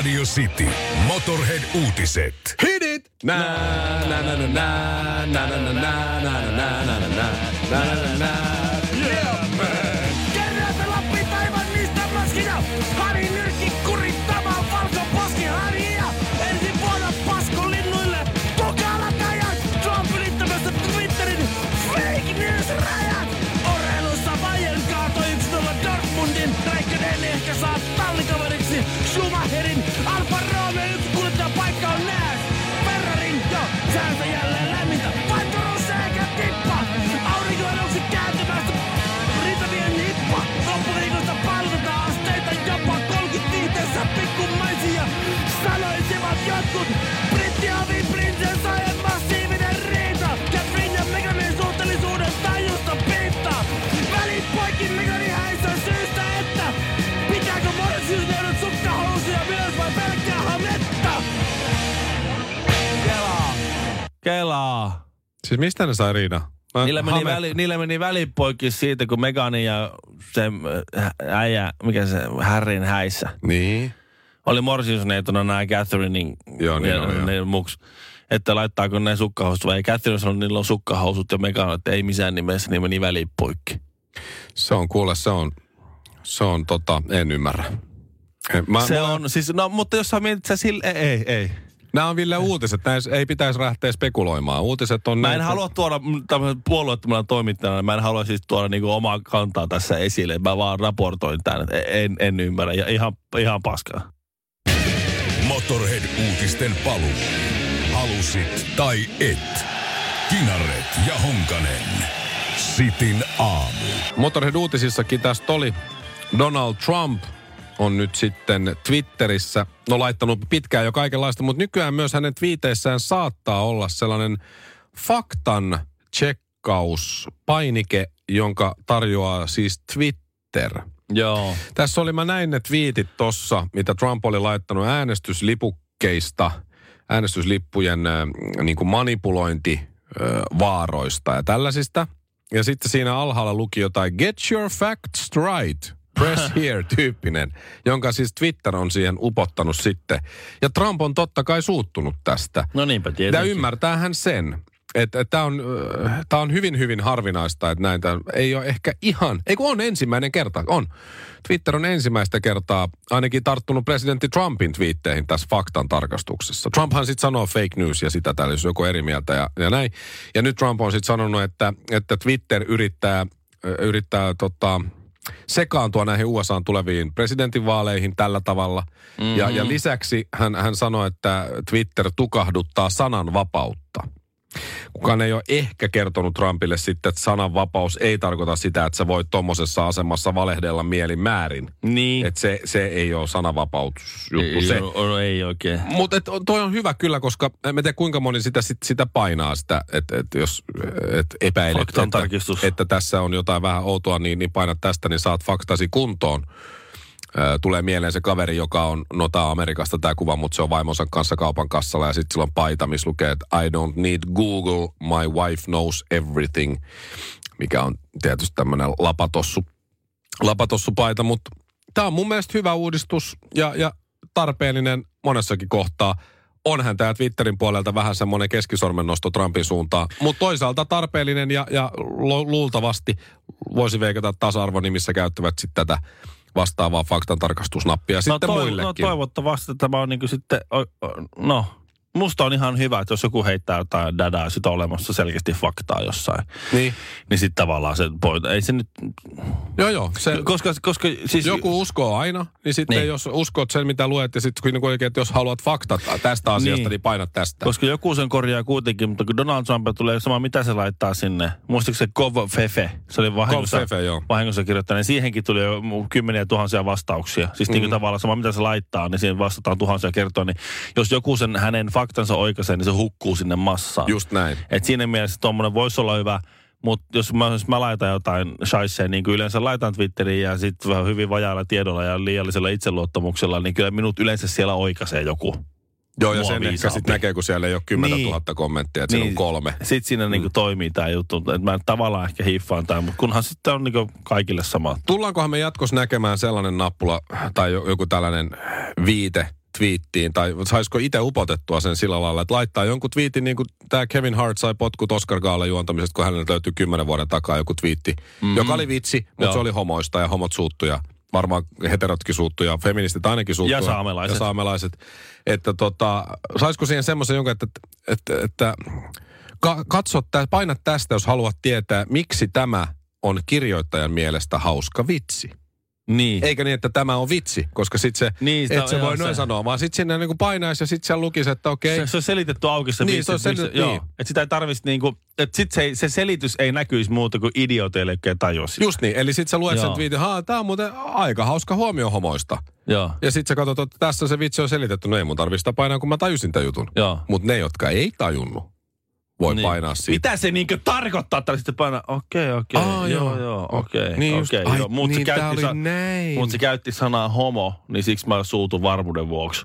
Radio City. Motorhead-uutiset. Hit it! Na, na, na, na, na, na, na, na, na, na, na, na, na, na, na, na, na, na. Kelaa. Siis mistä ne sai riida? Mä- Niillä meni, hame- väli, niillä meni välipoikki siitä, kun Megani ja se äh, äijä, mikä se, Harryn häissä. Niin. Oli morsiusneitona nämä Catherinein Joo, niin ja joo. ne muks. Että laittaako ne sukkahousut vai Catherine sanoi, että niillä on sukkahousut ja Megan, että ei missään nimessä, niin meni välipoikki. Se on, kuule, se on, se on tota, en ymmärrä. Mä, Se mä, on, siis, no mutta jos sä mietit sä sille, ei, ei, ei. Nämä on Ville uutiset, näissä ei pitäisi lähteä spekuloimaan. Uutiset on Mä en näitä- halua tuoda tämmöisen puolueettomana toimittajana, mä en halua siis tuoda niinku omaa kantaa tässä esille. Mä vaan raportoin tämän, että en, en ymmärrä ja ihan, ihan paskaa. Motorhead-uutisten paluu. Halusit tai et. Kinaret ja Honkanen. Sitin aamu. Motorhead-uutisissakin tästä oli Donald Trump on nyt sitten Twitterissä, no laittanut pitkään jo kaikenlaista, mutta nykyään myös hänen twiiteissään saattaa olla sellainen faktan tsekkauspainike, jonka tarjoaa siis Twitter. Joo. Tässä oli, mä näin ne twiitit tossa, mitä Trump oli laittanut äänestyslipukkeista, äänestyslippujen äh, niin kuin manipulointivaaroista ja tällaisista. Ja sitten siinä alhaalla luki jotain Get your facts right. Press here tyyppinen, jonka siis Twitter on siihen upottanut sitten. Ja Trump on totta kai suuttunut tästä. No niinpä Ja tietenkin. ymmärtää hän sen, että tämä on, äh, tää on hyvin, hyvin harvinaista, että näitä ei ole ehkä ihan, ei kun on ensimmäinen kerta, on. Twitter on ensimmäistä kertaa ainakin tarttunut presidentti Trumpin twiitteihin tässä faktan tarkastuksessa. Trumphan sitten sanoo fake news ja sitä täällä, jos joku eri mieltä ja, ja näin. Ja nyt Trump on sitten sanonut, että, että Twitter yrittää, ö, yrittää tota, sekaantua näihin USAan tuleviin presidentinvaaleihin tällä tavalla. Mm-hmm. Ja, ja lisäksi hän, hän sanoi, että Twitter tukahduttaa sananvapautta. Kukaan ei ole ehkä kertonut Trumpille sitten, että sananvapaus ei tarkoita sitä, että sä voit tuommoisessa asemassa valehdella mielin määrin. Niin. Että se, se ei ole sananvapausjuttu. ei, se. no, ei oikein. Mutta toi on hyvä kyllä, koska en tiedä kuinka moni sitä, sit, sitä painaa sitä, että et jos et epäilet, että, että tässä on jotain vähän outoa, niin, niin painat tästä, niin saat faktasi kuntoon. Tulee mieleen se kaveri, joka on, no on Amerikasta tämä kuva, mutta se on vaimonsa kanssa kaupan kassalla ja sitten sillä on paita, missä lukee, että I don't need Google, my wife knows everything, mikä on tietysti tämmöinen lapatossu, lapatossupaita, mutta tämä on mun mielestä hyvä uudistus ja, ja tarpeellinen monessakin kohtaa. Onhan tämä Twitterin puolelta vähän semmoinen keskisormen nosto Trumpin suuntaan, mutta toisaalta tarpeellinen ja, ja lu- luultavasti voisi veikata tasa-arvon nimissä käyttävät sitten tätä vastaavaa faktantarkastusnappia no, sitten toiv- muillekin. No toivottavasti tämä on niin kuin sitten, no musta on ihan hyvä, että jos joku heittää jotain dadaa, sitä on olemassa selkeästi faktaa jossain. Niin. Niin sitten tavallaan se ei se nyt, Joo, joo. Se, koska, koska siis... joku uskoo aina, niin sitten Niin. jos uskot sen, mitä luet, ja sitten niin oikein, että jos haluat faktat tästä asiasta, Niin. niin, painat tästä. Koska joku sen korjaa kuitenkin, mutta kun Donald Trump tulee sama, mitä se laittaa sinne. Muistatko se Gov Fefe? Se oli vahingossa, Fefe, joo. vahingossa kirjoittanut. Niin siihenkin tuli jo kymmeniä tuhansia vastauksia. Siis mm. niin kuin tavallaan sama, mitä se laittaa, niin siihen vastataan tuhansia kertoa. Niin jos joku sen hänen faktansa oikaisee, niin se hukkuu sinne massaan. Just näin. Et siinä mielessä tuommoinen voisi olla hyvä, mutta jos mä, jos mä laitan jotain shaisseja, niin kuin yleensä laitan Twitteriin ja sitten vähän hyvin vajaalla tiedolla ja liiallisella itseluottamuksella, niin kyllä minut yleensä siellä oikaisee joku. Joo, ja sen ehkä viisaampi. sitten näkee, kun siellä ei ole 10 Niin. 000 kommenttia, että niin. on kolme. Sitten siinä mm. niinku toimii tämä juttu. Että mä tavallaan ehkä hiffaan tämän, mutta kunhan sitten on niinku kaikille sama. Tullaankohan me jatkossa näkemään sellainen nappula tai jo- joku tällainen viite twiittiin, tai saisiko itse upotettua sen sillä lailla, että laittaa jonkun twiitin, niin kuin tämä Kevin Hart sai potkut Oscar Gaala juontamisesta, kun hänelle löytyi kymmenen vuoden takaa joku twiitti, mm-hmm. joka oli vitsi, mutta Joo. se oli homoista ja homot suuttuja. Varmaan heterotkin suuttuja, feministit ainakin suuttuja. Ja saamelaiset. Ja saamelaiset. Että tota, saisiko siihen semmoisen jonkun, että, että, että ka, katso, paina tästä, jos haluat tietää, miksi tämä on kirjoittajan mielestä hauska vitsi. Niin. Eikä niin, että tämä on vitsi, koska sit se, Niin, et se joo, voi noin se- sanoa, vaan sitten sinne niin painaisi ja sitten siellä lukisi, että okei. Se, se on selitetty auki se Niin, vitsi, se on selitetty, joo. niin. Että sitä ei tarvitsisi niinku, että sit se, se selitys ei näkyisi muuta kuin idioteille, jotka tajua sitä. Just niin, eli sitten sä luet Joo. sen twiitin, haa, tää on muuten aika hauska huomio homoista. Joo. Ja sitten sä katsot, että tässä se vitsi on selitetty, no ei mun tarvitse sitä painaa, kun mä tajusin tämän jutun. Joo. Mutta ne, jotka ei tajunnut, voi niin. painaa siitä. Mitä se niinku tarkoittaa, että sitten painaa, okei, okei, Aa, joo, joo. joo, okei, Niin just, okei, ai, joo. Mut se niin tää käytti näin. Mut se käytti sanaa homo, niin siksi mä suutun varmuuden vuoksi.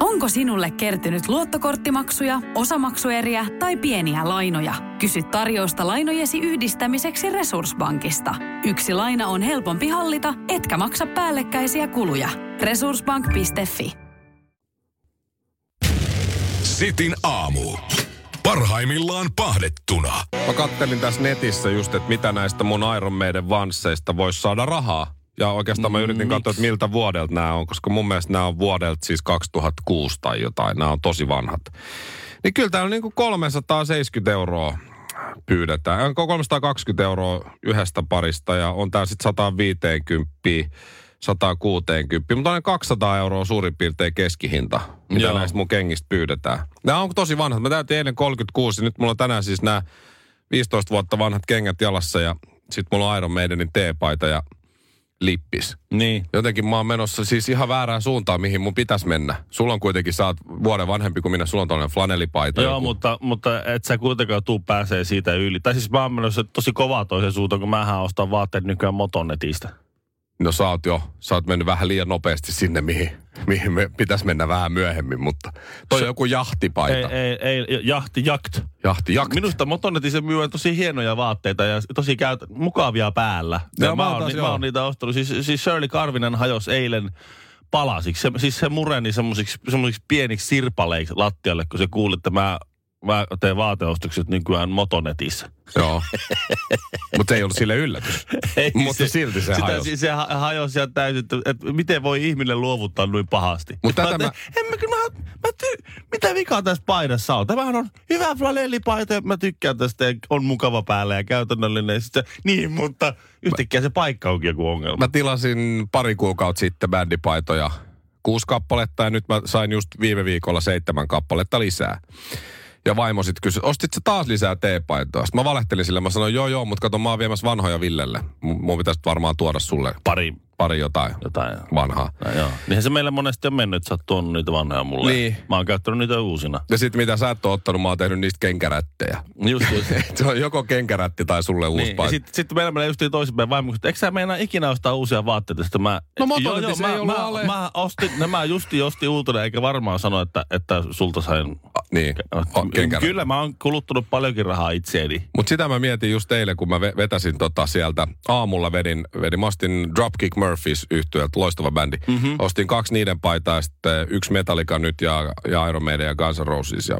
Onko sinulle kertynyt luottokorttimaksuja, osamaksueriä tai pieniä lainoja? Kysy tarjousta lainojesi yhdistämiseksi Resurssbankista. Yksi laina on helpompi hallita, etkä maksa päällekkäisiä kuluja. Resurssbank.fi Sitin aamu. Parhaimmillaan pahdettuna. Mä kattelin tässä netissä just, että mitä näistä mun Iron Maiden vansseista voisi saada rahaa. Ja oikeastaan mä yritin katsoa, että miltä vuodelta nämä on, koska mun mielestä nämä on vuodelta siis 2006 tai jotain. Nämä on tosi vanhat. Niin kyllä täällä niin kuin 370 euroa pyydetään. Onko 320 euroa yhdestä parista ja on tää sitten 150, 160, mutta on 200 euroa suurin piirtein keskihinta, mitä Joo. Näistä mun kengistä pyydetään. Nämä on tosi vanhat. Mä täytin eilen 36, nyt mulla on tänään siis nämä 15 vuotta vanhat kengät jalassa ja sitten mulla on Iron Maidenin teepaita ja lippis. Niin. Jotenkin mä oon menossa siis ihan väärään suuntaan, mihin mun pitäisi mennä. Sulla on kuitenkin, sä oot vuoden vanhempi kuin minä, sulla on tollainen flanelipaita. Joo, joku. mutta, mutta et sä kuitenkaan tuu pääsee siitä yli. Tai siis mä oon menossa tosi kovaa toiseen suuntaan, kun mähän ostan vaatteet nykyään motonetistä. No sä oot jo, sä oot mennyt vähän liian nopeasti sinne, mihin, mihin me pitäisi mennä vähän myöhemmin, mutta toi on joku jahtipaita. Ei, ei, ei, jahti, jakt. Jahti, jakt. Minusta motonetissa myy tosi hienoja vaatteita ja tosi käyt, mukavia päällä. Joo, Ja mä oon oon, taas, ni- mä oon niitä ostanut. Siis, siis Shirley Karvinen hajosi eilen palasiksi. Se, siis se mureni semmoisiksi pieniksi sirpaleiksi lattialle, kun se kuuli, että mä, mä teen vaateostokset nykyään motonetissä. Joo. mutta ei ollut sille yllätys. Ei, Mutta silti se sitä, hajosi. siis Se ha- hajosi ja täysin, että, miten voi ihminen luovuttaa noin pahasti. Mut tätä mä, mä- En mä, kyllä- mä, mä ty, mitä vikaa tässä paidassa on? Tämähän on hyvä flanellipaita ja mä tykkään tästä ja on mukava päällä ja käytännöllinen. Sitten, niin, mutta yhtäkkiä se paikka onkin joku ongelma. Mä tilasin pari kuukautta sitten bändipaitoja kuusi kappaletta ja nyt mä sain just viime viikolla seitsemän kappaletta lisää. Ja vaimo sitten kysyi, ostit sä taas lisää teepaitoja? Sitten mä valehtelin sille, mä sanoin, joo joo, mutta kato mä oon viemässä vanhoja Villelle. M- mun pitäisi varmaan tuoda sulle Pari pari jotain jotain. vanhaa. No, joo. Niinhän se meillä monesti on mennyt, että sä oot tuonut niitä vanhoja mulle. Niin. Mä oon käyttänyt niitä uusina. Ja sitten mitä sä et ole ottanut, mä oon tehnyt niistä kenkärättejä. Just, just. Se on joko kenkärätti tai sulle uusi Niin, sitten sit meillä menee just toisinpäin vaimo, että eikö sä meinaa ikinä ostaa uusia vaatteita? Sitten mä, No mä, ei ollut mä, ale. mä, ostin, nämä justi osti uutena, eikä varmaan sano, että, että sulta sain... Niin, o- kenkärätti. Kyllä mä oon kuluttanut paljonkin rahaa itseeni. Mutta sitä mä mietin just eilen, kun mä ve- vetäsin tota sieltä, aamulla vedin, vedin mä ostin Dropkick Murphys yhtyöltä, loistava bändi. Mhm. Mm-hmm. Ostin kaksi niiden paitaa sitten yksi Metallica nyt ja, ja Iron Maiden ja Guns N' Roses. Ja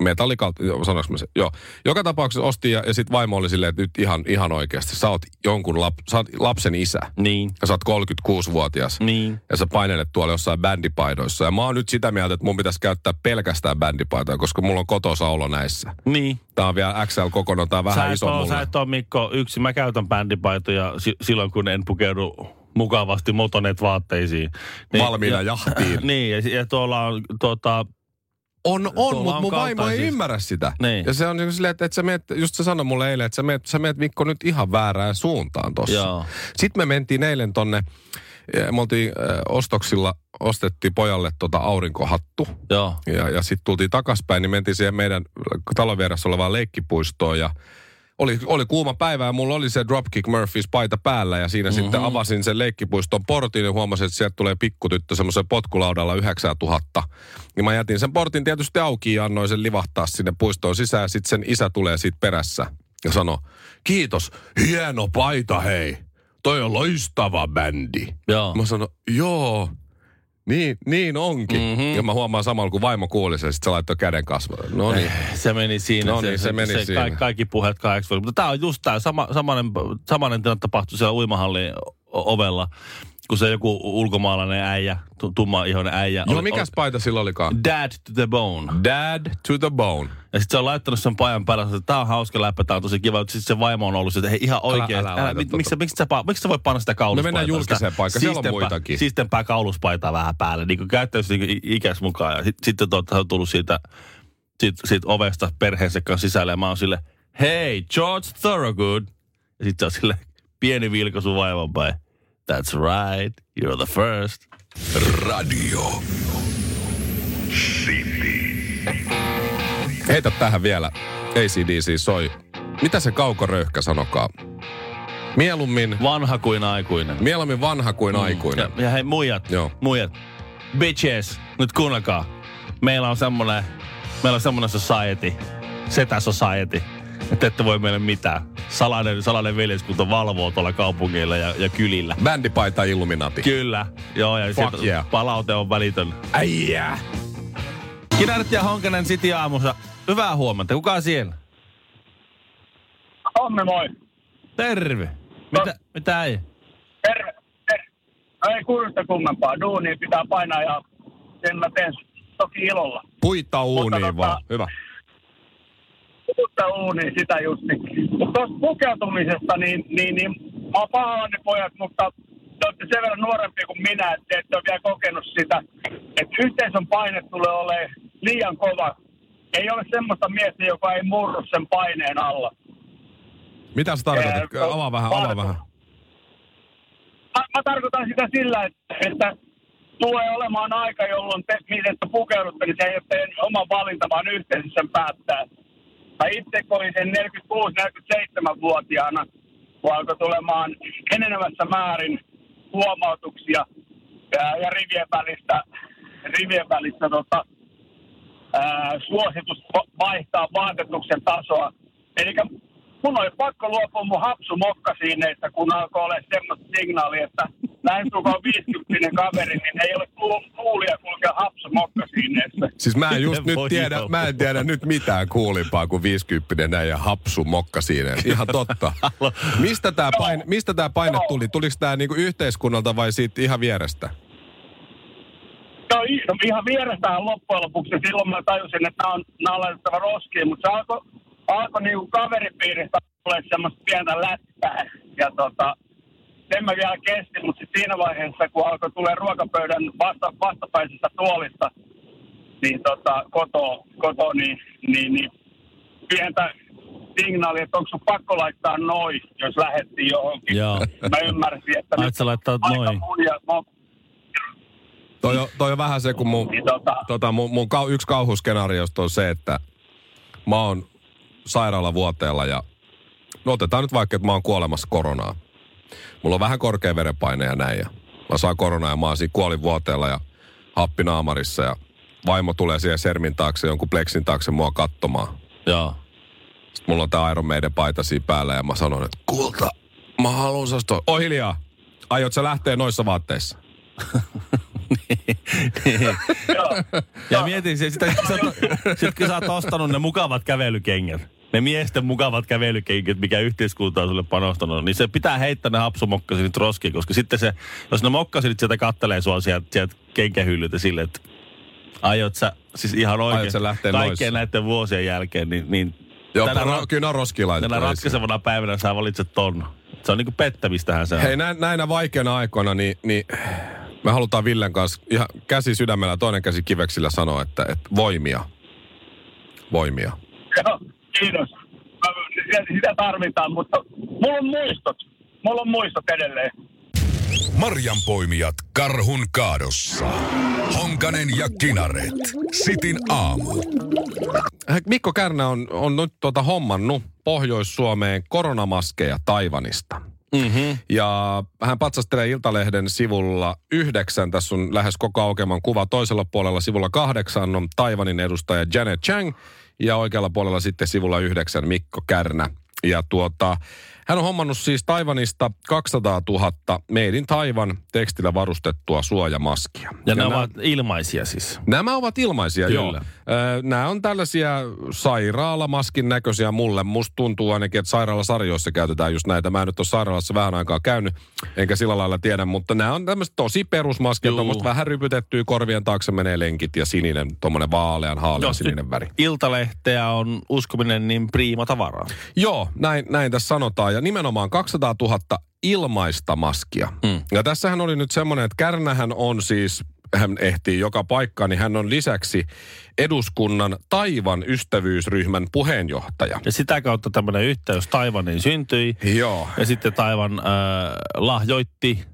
Metallikalta, joo, sanoinko mä se? Joo. Joka tapauksessa ostin ja, ja sitten vaimo oli silleen, että nyt ihan, ihan oikeasti, sä oot jonkun lap, sä oot lapsen isä. Niin. Ja sä oot 36-vuotias. Niin. Ja sä painelet tuolla jossain bändipaidoissa. Ja mä oon nyt sitä mieltä, että mun pitäisi käyttää pelkästään bändipaitoja, koska mulla on kotosa olo näissä. Niin. Tää on vielä XL kokonaan, tää on vähän sä, iso oo, mulle. sä et ole Mikko yksi. Mä käytän bändipaitoja si- silloin, kun en pukeudu mukavasti motonet vaatteisiin. Valmiina jahtiin. niin, ja, ja tuolla on tuota, On, on, mutta mun vaimo ei kaltaisia. ymmärrä sitä. Niin. Ja se on niin silleen, että, että sä meet, just se sanoi mulle eilen, että sä meet, sä meet Mikko nyt ihan väärään suuntaan tossa. Joo. Sitten me mentiin eilen tonne, eh, me oltiin äh, ostoksilla, ostettiin pojalle tota aurinkohattu. joo. Ja, ja sitten tultiin takaspäin, niin mentiin siihen meidän talon vieressä olevaan leikkipuistoon ja oli, oli kuuma päivä ja mulla oli se Dropkick Murphys paita päällä ja siinä mm-hmm. sitten avasin sen leikkipuiston portin ja huomasin, että sieltä tulee pikkutyttö semmoisen potkulaudalla 9000. Ja mä jätin sen portin tietysti auki ja annoin sen livahtaa sinne puistoon sisään ja sitten sen isä tulee siitä perässä ja sanoi, kiitos, hieno paita hei, toi on loistava bändi. Joo. Mä sanoin, joo, niin, niin onkin. Mm-hmm. Ja mä huomaan samalla, kun vaimo kuuli sen, sit se laittoi käden kasvoille. No niin. Se meni siinä. No niin, se meni se siinä. Kaikki, kaikki puheet kahdeksan. Mutta tämä on just tämä sama, samanen, samanen tilanne tapahtui siellä uimahallin ovella, kun se joku ulkomaalainen äijä, tu- tummaihoinen äijä. Joo, oli- mikäs paita sillä olikaan? Dad to the bone. Dad to the bone. Ja sitten se on laittanut sen pajan päälle, että tämä on hauska läppä, tämä on tosi kiva. Sitten se vaimo on ollut että hei, ihan oikein. älä laita mit- tota. miksi, sä- miksi, sä, miksi sä voi panna sitä kauluspaitaa? mennään julkiseen paikkaan, siellä on muitakin. Siistempää kauluspaitaa vähän päälle, niin kuin käyttäisi niin ikäs mukaan. Ja sit, sitten tuota, hän on tullut siitä, siitä, siitä ovesta perheensä kanssa sisälle ja mä oon sille, hei, George Thorogood. Ja sitten se on sille pieni vilkaisu vaivan päin. That's right, you're the first. Radio City. Heitä tähän vielä. ACDC soi. Mitä se kaukoröyhkä sanokaa? Mieluummin, Vanha kuin aikuinen. mieluummin vanha kuin aikuinen. Ja, ja hei muijat, Joo. muijat, bitches, nyt kuunnelkaa. Meillä on semmonen, meillä on semmonen society, setä society, että ette voi meille mitään. Salainen, salainen veljeskunta valvoo tuolla kaupungeilla ja, ja kylillä. Bändipaita Illuminati. Kyllä, joo, ja Fuck sieltä yeah. palaute on välitön. Äijää! Kinaret ja Honkanen City aamussa. Hyvää huomenta. Kuka on siellä? Tommi moi. Terve. Mitä, mitä ei? Terve. terve. No ei kuulosta kummempaa. Duunia pitää painaa ja sen mä teen toki ilolla. Puita uuniin tota- vaan. Hyvä. Uutta uunia, sitä just. Mutta tuosta pukeutumisesta, niin, niin, niin mä oon pahoillani pojat, mutta te olette sen verran nuorempia kuin minä, että te ette ole vielä kokenut sitä, että yhteisön paine tulee olemaan liian kova. Ei ole semmoista miestä, joka ei murru sen paineen alla. Mitä sä tarkoitat? Ää, Avaa vähän, avaa vähän. mä, mä tarkoitan sitä sillä, että, että tulee olemaan aika, jolloin te, miten te pukeudutte, niin se ei ole teidän oma valinta, vaan yhteisö sen päättää. Mä itse olin sen 46-47-vuotiaana, kun alkoi tulemaan enenevässä määrin huomautuksia ja, rivien välistä, rivien välistä tota, ää, suositus va- vaihtaa vaatetuksen tasoa. Eli mun oli pakko luopua mun hapsumokkasiineista, kun alkoi olla semmoista signaalia, että lähestulkoon 50 kaveri, niin ei ole kuul- kuulia kulkea hapsumokkasiineissa. Siis mä en just nyt tiedä, olla? mä en tiedä nyt mitään kuulimpaa kuin 50 näin ja hapsu mokka siinä. Ihan totta. Mistä tää paine, mistä tää paine tuli? Tuliko tää niinku yhteiskunnalta vai siitä ihan vierestä? No, no ihan vierestähän loppujen lopuksi. Silloin mä tajusin, että nämä on, nämä on laitettava roskiin, mutta se alkoi alko niinku kaveripiiristä tulee semmoista pientä läppää. Ja tota, sen mä vielä kestin, mutta sit siinä vaiheessa, kun alkoi tulee ruokapöydän vasta, vastapäisestä tuolista, niin tota, koto, koto niin, niin, niin pientä signaalia, että onko sun pakko laittaa noin, jos lähettiin johonkin. Joo. Mä ymmärsin, että sä laittaa aika noin. ja mun, Toi on, toi on vähän se, kun mun, niin tota, tota, mun, mun kau, yksi kauhuskenaariosta on se, että mä oon sairaalavuoteella ja no otetaan nyt vaikka, että mä oon kuolemassa koronaa. Mulla on vähän korkea verenpaine ja näin ja mä saan koronaa ja mä oon siinä kuolinvuoteella ja happinaamarissa ja vaimo tulee siihen sermin taakse, jonkun pleksin taakse mua katsomaan. Joo. Sitten mulla on tää Iron Maiden paita siinä päällä ja mä sanon, että kulta, mä haluan sasta. Oh hiljaa. Aiot sä lähteä noissa vaatteissa? Joo. Ja mietin, se, sitä, sit, sit kun sä oot ostanut ne mukavat kävelykengät, ne miesten mukavat kävelykengät, mikä yhteiskunta on sulle panostanut, niin se pitää heittää ne hapsumokkasinit roskiin, koska sitten se, jos ne mokkasinit sieltä kattelee sua sieltä, sieltä kenkähyllyltä silleen, että aiot sä, siis ihan oikein, kaikkien näiden vuosien jälkeen, niin, niin Joo, tänä, ra- kyllä on roskiin laitettu tänä ratkaisevana päivänä sä valitset ton. Se on niinku pettämistähän se on. Hei, näin, näinä vaikeina aikoina, niin, niin me halutaan Villen kanssa ihan käsi sydämellä, toinen käsi kiveksillä sanoa, että, että voimia. Voimia. Joo, kiitos. Mä- Sitä, tarvitaan, mutta mulla on muistot. Mulla on muistot edelleen. Marjanpoimijat karhun kaadossa. Honkanen ja Kinaret. Sitin aamu. Hei, Mikko Kärnä on, on nyt tuota hommannut Pohjois-Suomeen koronamaskeja Taivanista. Mm-hmm. Ja hän patsastelee Iltalehden sivulla yhdeksän. Tässä on lähes koko aukeaman kuva. Toisella puolella sivulla kahdeksan on Taivanin edustaja Janet Chang. Ja oikealla puolella sitten sivulla yhdeksän Mikko Kärnä. Ja tuota, hän on hommannut siis Taivanista 200 000 Made in Taivan tekstillä varustettua suojamaskia. Ja, ne nämä- ovat ilmaisia siis. Nämä ovat ilmaisia, Kyllä. joo. Ö, Nämä on tällaisia sairaalamaskin näköisiä mulle. Musta tuntuu ainakin, että sairaalasarjoissa käytetään just näitä. Mä en nyt ole sairaalassa vähän aikaa käynyt, enkä sillä lailla tiedä, mutta nämä on tämmöiset tosi perusmaskeja. Juu. Tuommoista vähän rypytettyä, korvien taakse menee lenkit ja sininen, tuommoinen vaalean, haalean sininen väri. Iltalehteä on uskominen niin priima tavaraa. Joo, näin, näin tässä sanotaan. Ja nimenomaan 200 000 ilmaista maskia. Mm. Ja tässähän oli nyt semmoinen, että Kärnähän on siis, hän ehtii joka paikkaan, niin hän on lisäksi eduskunnan Taivan ystävyysryhmän puheenjohtaja. Ja sitä kautta tämmöinen yhteys Taivaniin syntyi. Joo. Ja sitten Taivan äh, lahjoitti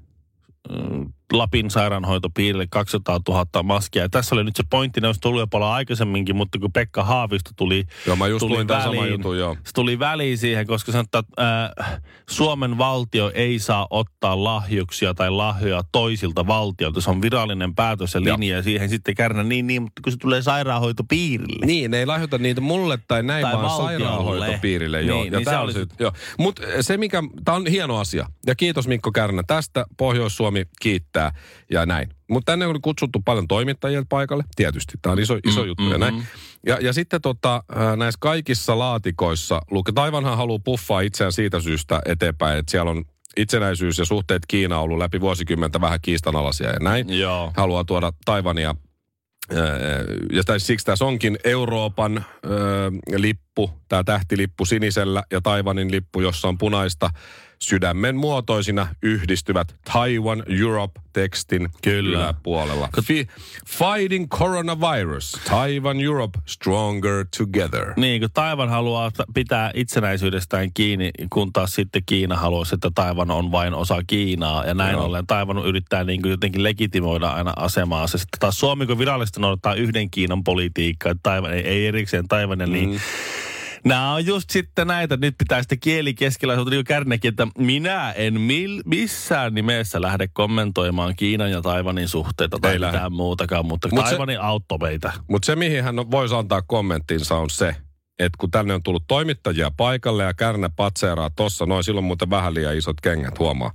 Lapin sairaanhoitopiirille 200 000 maskia. Ja tässä oli nyt se pointti, ne olisi tullut jo paljon aikaisemminkin, mutta kun Pekka Haavisto tuli, Joo, mä just tuli saman jutun, joo. Se tuli väliin siihen, koska sanotaan, että äh, Suomen valtio ei saa ottaa lahjuksia tai lahjoja toisilta valtioilta. Se on virallinen päätös ja Joo. linja ja siihen sitten kärnä niin, niin, mutta kun se tulee sairaanhoitopiirille. Niin, ne ei lahjoita niitä mulle tai näin, Tai vaan valtiolle. sairaanhoitopiirille. Joo. Niin, ja niin se on oli sit- sit- joo. Mut se mikä, tämä on hieno asia. Ja kiitos Mikko Kärnä tästä. Pohjois-Suomi kiittää ja näin. Mutta tänne on kutsuttu paljon toimittajia paikalle, tietysti. Tämä on iso, iso Mm, juttu ja näin. mhm. Ja, ja sitten tota, näissä kaikissa laatikoissa, luke, Taivanhan haluaa puffaa itseään siitä syystä eteenpäin, että siellä on itsenäisyys ja suhteet Kiina ollut läpi vuosikymmentä vähän kiistanalaisia ja näin. Joo. Haluaa tuoda Taivania ja siksi tässä onkin Euroopan öö, lippu, tämä tähtilippu sinisellä ja Taiwanin lippu, jossa on punaista sydämen muotoisina yhdistyvät Taiwan Europe-tekstin Kyllä. yläpuolella. Fi- Fighting coronavirus, Taiwan Europe stronger together. Niin, kun Taivan haluaa pitää itsenäisyydestään kiinni, kun taas sitten Kiina haluaisi, että Taivan on vain osa Kiinaa. Ja näin Joo. ollen Taivan yrittää niin kuin jotenkin legitimoida aina asemaansa. Sitten taas Suomi, kun virallisesti noudattaa yhden Kiinan politiikkaa, että Taivan ei, ei erikseen Taivanen, mm. Nämä on just sitten näitä, nyt pitää sitten kieli keskellä, se on niin kuin kärnäkin, että minä en mil, missään nimessä lähde kommentoimaan Kiinan ja Taivanin suhteita tai Ei lähde. mitään muutakaan, mutta Mut se- Taivanin auttoi meitä. Mutta se, mihin hän voisi antaa kommenttinsa, on se, että kun tänne on tullut toimittajia paikalle ja Kärnä patseeraa tossa, noin silloin muuten vähän liian isot kengät huomaa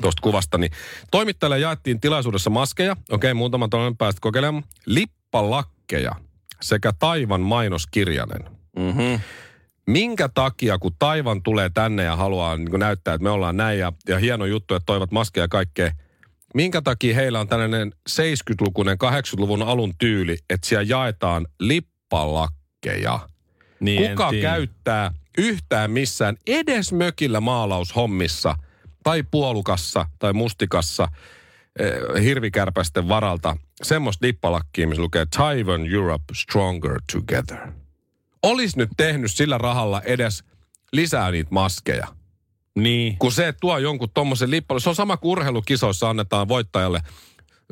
tuosta kuvasta, niin toimittajille jaettiin tilaisuudessa maskeja, okei, muutama toinen päästä kokeilemaan, lippalakkeja sekä Taivan mainoskirjanen. Mm-hmm. Minkä takia, kun Taivan tulee tänne ja haluaa niin näyttää, että me ollaan näin ja, ja hieno juttu, että toivat maskeja ja kaikkea, minkä takia heillä on tällainen 70-lukuinen, 80-luvun alun tyyli, että siellä jaetaan lippalakkeja? Niin, Kuka käyttää yhtään missään edes mökillä maalaushommissa tai puolukassa tai mustikassa eh, hirvikärpästen varalta semmoista lippalakkia, missä lukee Taiwan Europe Stronger Together. Olisi nyt tehnyt sillä rahalla edes lisää niitä maskeja. Niin. Kun se tuo jonkun tommosen lippalu, se on sama kuin urheilukisoissa annetaan voittajalle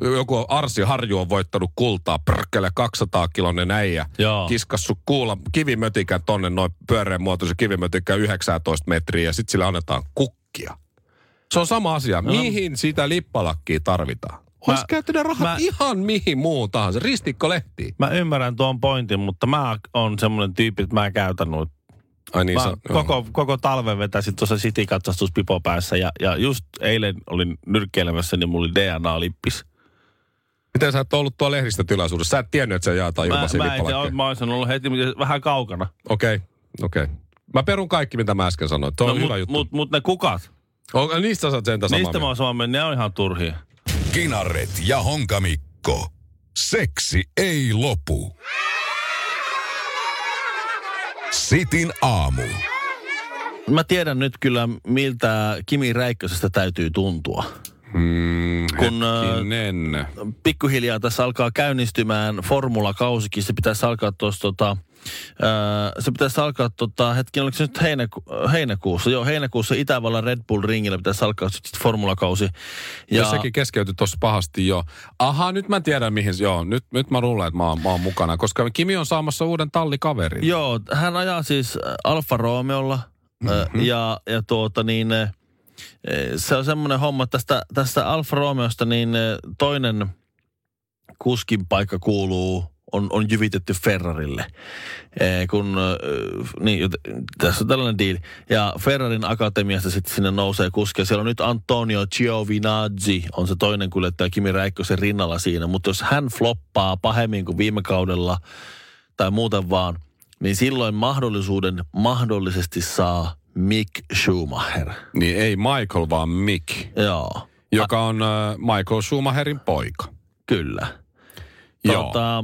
joku Arsi Harju on voittanut kultaa, prkkele 200 kilonen äijä, Joo. kiskassu kuula, kivimötikän tonne noin pyöreän muotoisen kivimötikän 19 metriä ja sitten sillä annetaan kukkia. Se on sama asia. No. Mihin sitä lippalakkia tarvitaan? Olisi Mä- käyttänyt rahat mä- ihan mihin muun tahansa. Ristikko lehti. Mä ymmärrän tuon pointin, mutta mä on semmoinen tyyppi, että mä käytän noita. Ai niin, Mä sä- koko, koko talven vetäisin tuossa City-katsastus pipo päässä ja, ja just eilen olin nyrkkeilemässä, niin mulla oli DNA-lippis. Miten sä et ollut tuolla lehdistötilaisuudessa? Sä et tiennyt, että se jaetaan Mä, ilmaisia mä, tiedä, lippalakkeja. mä olisin ollut heti vähän kaukana. Okei, okei. Mä perun kaikki, mitä mä äsken sanoin. Tuo on No, hyvä mut, juttu. mut, mut ne kukat, O, niistä sä oot samaa niistä mä oon samaa mieltä, ne on ihan turhia. Kinaret ja Honkamikko. Seksi ei lopu. Sitin aamu. Mä tiedän nyt kyllä, miltä Kimi Räikkösestä täytyy tuntua. Mm, Kun, hetkinen. Pikkuhiljaa tässä alkaa käynnistymään formulakausikin. Se pitäisi alkaa tuossa tota, ää, se pitäisi alkaa tota, hetken, oliko se nyt heinäku, heinäkuussa? Joo, heinäkuussa Itävallan Red Bull ringillä pitäisi alkaa sitten formulakausi. Ja sekin keskeytyi tuossa pahasti jo. Aha, nyt mä tiedän mihin. Joo, nyt, nyt mä luulen, että mä oon, mä oon mukana, koska Kimi on saamassa uuden tallikaverin. Joo, hän ajaa siis äh, Alfa Romeolla mm-hmm. ja, ja tuota niin, äh, se on semmoinen homma, että tästä, tästä Alfa Romeosta niin toinen kuskin paikka kuuluu, on, on jyvitetty Ferrarille. Eh, kun, äh, niin, tässä on tällainen diili. Ja Ferrarin akatemiasta sitten sinne nousee kuski. Ja siellä on nyt Antonio Giovinazzi, on se toinen kuljettaja Kimi Räikkösen rinnalla siinä. Mutta jos hän floppaa pahemmin kuin viime kaudella tai muuten vaan, niin silloin mahdollisuuden mahdollisesti saa Mick Schumacher. Niin ei Michael, vaan Mick, Joo, joka on äh, Michael Schumacherin poika. kyllä. Joo. Tota,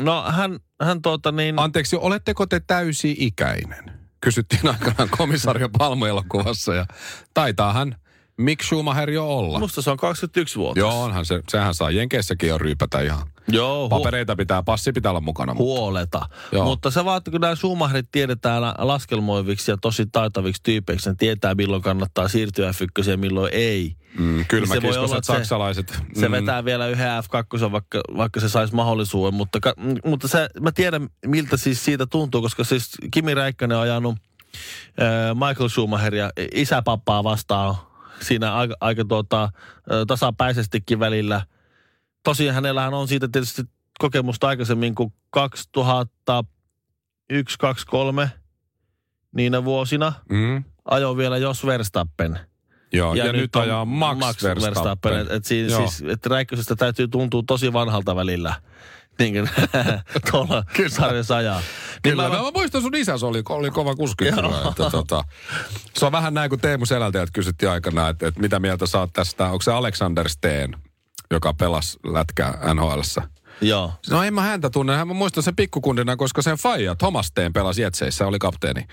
no hän, hän tuota niin... Anteeksi, oletteko te täysi-ikäinen? Kysyttiin aikanaan komisario Palmu-elokuvassa ja taitaa hän Mick Schumacher jo olla. Musta se on 21 vuotta. Joo, onhan se, sehän saa Jenkeissäkin jo ryypätä ihan. Joo, hu- Papereita pitää, passi pitää olla mukana. huoleta. Joo. Mutta se vaatii, kun nämä Schumacherit tiedetään laskelmoiviksi ja tosi taitaviksi tyypeiksi, ne tietää milloin kannattaa siirtyä f ja milloin ei. Mm, kylmä Niin se että se- saksalaiset. Se mm. vetää vielä yhden F2, vaikka, vaikka se saisi mahdollisuuden, mutta, ka, mutta se, mä tiedän, miltä siis siitä tuntuu, koska siis Kimi Räikkönen on ajanut äh, Michael Schumacheria isäpappaa vastaan siinä aika, aika tuota, tasapäisestikin välillä. Tosiaan hänellähän on siitä tietysti kokemusta aikaisemmin kuin 2001 2003 niinä vuosina Mm. ajoi vielä Jos Verstappen. Joo, ja, ja nyt, on ajaa Max, Verstappen. Et, et siis, Joo. siis, et Räikkösestä täytyy tuntua tosi vanhalta välillä. Niin kuin tuolla sarjassa ajaa. Niin Kyllä, mä, mä, mä muistan sun isäs oli, oli kova kuski. Että, tota, se on vähän näin kuin Teemu Selältäjältä kysyttiin aikana, että, että mitä mieltä oot tästä, onko se Alexander Steen, joka pelasi lätkää NHLssä. Joo. No en mä häntä tunne, hän mä muistan sen pikkukundina, koska sen faija Thomas Steen pelasi Jetseissä, oli kapteeni.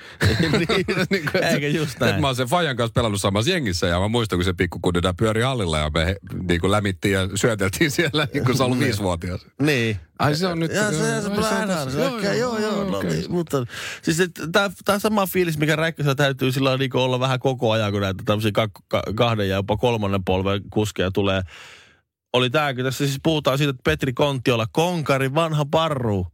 niin, kuin, Eikä just näin. Että mä oon sen fajan kanssa pelannut samassa jengissä ja mä muistan, kun se pikkukundina pyöri hallilla ja me he- niin kuin lämittiin ja syöteltiin siellä, niin kun se ollut viisivuotias. Niin. Ai se on nyt... Ja se, se, se, on se, tässä. se, okay, joo, joo, no, niin, mutta siis tämä sama fiilis, mikä Räikkösellä täytyy sillä niin olla vähän koko ajan, kun näitä tämmöisiä ka, ka, kahden ja jopa kolmannen polven kuskeja tulee. Oli tämäkin, tässä siis puhutaan siitä, että Petri Kontiola, konkari, vanha parru.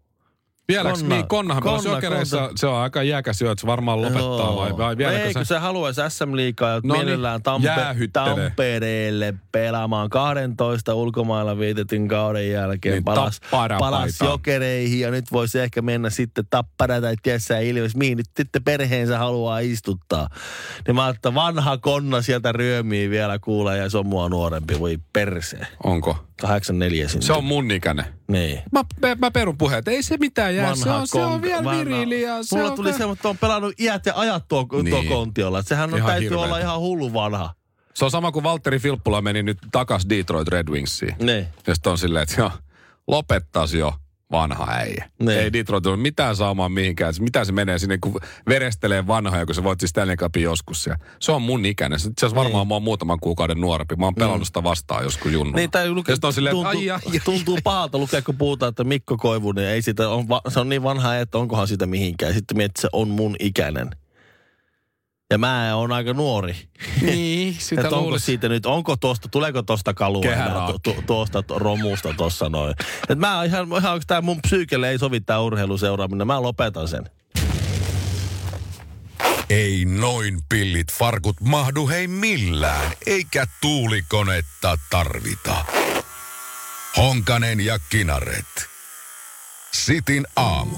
Vieläks Konna. niin, Konnahan Konna, jokereissa, Konna. se on aika jäkäs jo, että se varmaan lopettaa vai, vai vieläkö Eikö se... se haluaisi SM-liigaa ja No niin, mielellään Tampe- jäähyttele. Tampereelle pelaamaan 12 ulkomailla vietetyn kauden jälkeen. Niin, palas, palas jokereihin ja nyt voisi ehkä mennä sitten tappara tai Tiessä Ilves, mihin nyt sitten perheensä haluaa istuttaa. Niin mä että vanha konna sieltä ryömii vielä kuulee ja se on mua nuorempi, voi persee. Onko? 84 syntynyt. Se on mun ikäinen. Niin. Mä, mä, mä perun puheen, että ei se mitään jää. se on, se on vielä vanha- virili ja se Mulla on... tuli se, että on pelannut iät ja ajat tuo, tuo Niin. kontiolla. Että Sehän on, Ihan täytyy hirveetä. olla ihan hullu vanha. se on sama kuin Valtteri Filppula meni nyt takas Detroit Red Wingsiin. Niin. Ja sitten on silleen, että joo, lopettas jo vanha äijä. Niin. Ei Detroit ole mitään saamaan mihinkään. Mitä se menee sinne, kun verestelee vanhoja, kun se voitti Stanley Cupin joskus. Ja se on mun ikäinen. Se asiassa varmaan mä oon muutaman kuukauden nuorempi. Mä oon pelannut sitä vastaan joskus junnu. Niin, tai luke, on silleen, tuntuu, ai, ai, ai. tuntuu pahalta lukea, kun puhutaan, että Mikko Koivunen ei sitä, on, se on niin vanha, että onkohan sitä mihinkään. Sitten mietit, että se on mun ikäinen. Ja mä oon aika nuori. Niin, sitä onko luulisi. siitä nyt, onko tuosta, tuleeko tuosta kalua tu, tu, tuosta to- romusta tuossa noin. Et mä oon ihan, ihan onko tää mun psyykelle ei sovi tää urheiluseuraaminen. Mä lopetan sen. Ei noin pillit farkut mahdu hei millään, eikä tuulikonetta tarvita. Honkanen ja Kinaret. Sitin aamu.